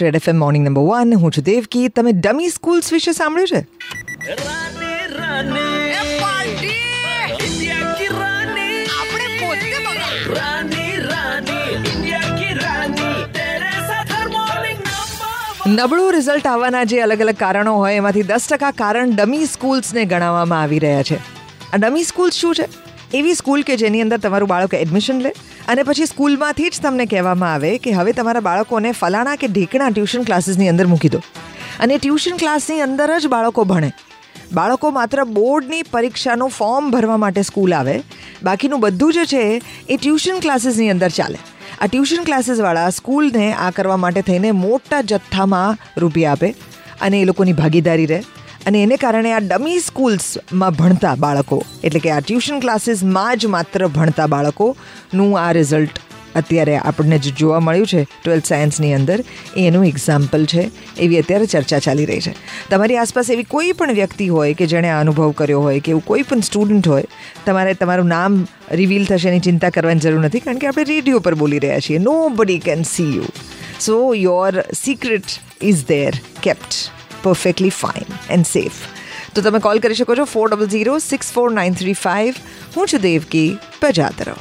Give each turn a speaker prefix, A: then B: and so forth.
A: It Red FM morning number one હું છું દેવકી. તમે ડમી સ્કૂલ્સ વિશે સાંભળ્યું છે? નબળું રિઝલ્ટ આવવાના જે અલગ અલગ કારણો હોય એમાંથી દસ ટકા કારણ ડમી સ્કૂલ્સને ગણાવવામાં આવી રહ્યા છે. આ ડમી સ્કૂલ્સ શું છે? એવી સ્કૂલ કે જેની અંદર તમારું બાળક એડમિશન લે અને પછી સ્કૂલમાંથી જ તમને કહેવામાં આવે કે હવે તમારા બાળકોને ફલાણા કે ઢીકણા ટ્યુશન ક્લાસીસની અંદર મૂકી દો. અને ટ્યુશન ક્લાસની અંદર જ બાળકો ભણે. બાળકો માત્ર બોર્ડની પરીક્ષાનું ફોર્મ ભરવા માટે સ્કૂલ આવે. બાકીનું બધું જે છે એ ટ્યુશન ક્લાસીસની અંદર ચાલે. આ ટ્યુશન ક્લાસીસવાળા સ્કૂલને આ કરવા માટે થઈને મોટા જથ્થામાં રૂપિયા આપે અને એ લોકોની ભાગીદારી રહે. અને એને કારણે આ ડમી સ્કૂલ્સમાં ભણતા બાળકો, એટલે કે આ ટ્યુશન ક્લાસીસમાં જ માત્ર ભણતા બાળકોનું આ રિઝલ્ટ અત્યારે આપણને જે જોવા મળ્યું છે. ટ્વેલ્થ સાયન્સની અંદર એનું એક્ઝામ્પલ છે, એવી અત્યારે ચર્ચા ચાલી રહી છે. તમારી આસપાસ એવી કોઈ પણ વ્યક્તિ હોય કે જેણે આ અનુભવ કર્યો હોય કે એવું કોઈ પણ સ્ટુડન્ટ હોય, તમારે તમારું નામ રિવીલ થશે એની ચિંતા કરવાની જરૂર નથી, કારણ કે આપણે રેડિયો પર બોલી રહ્યા છીએ. Nobody can see you so your secret is there kept perfectly fine and safe તો તમે કોલ કરી શકો છો four double zero six four nine three five હું છું દેવકી રહો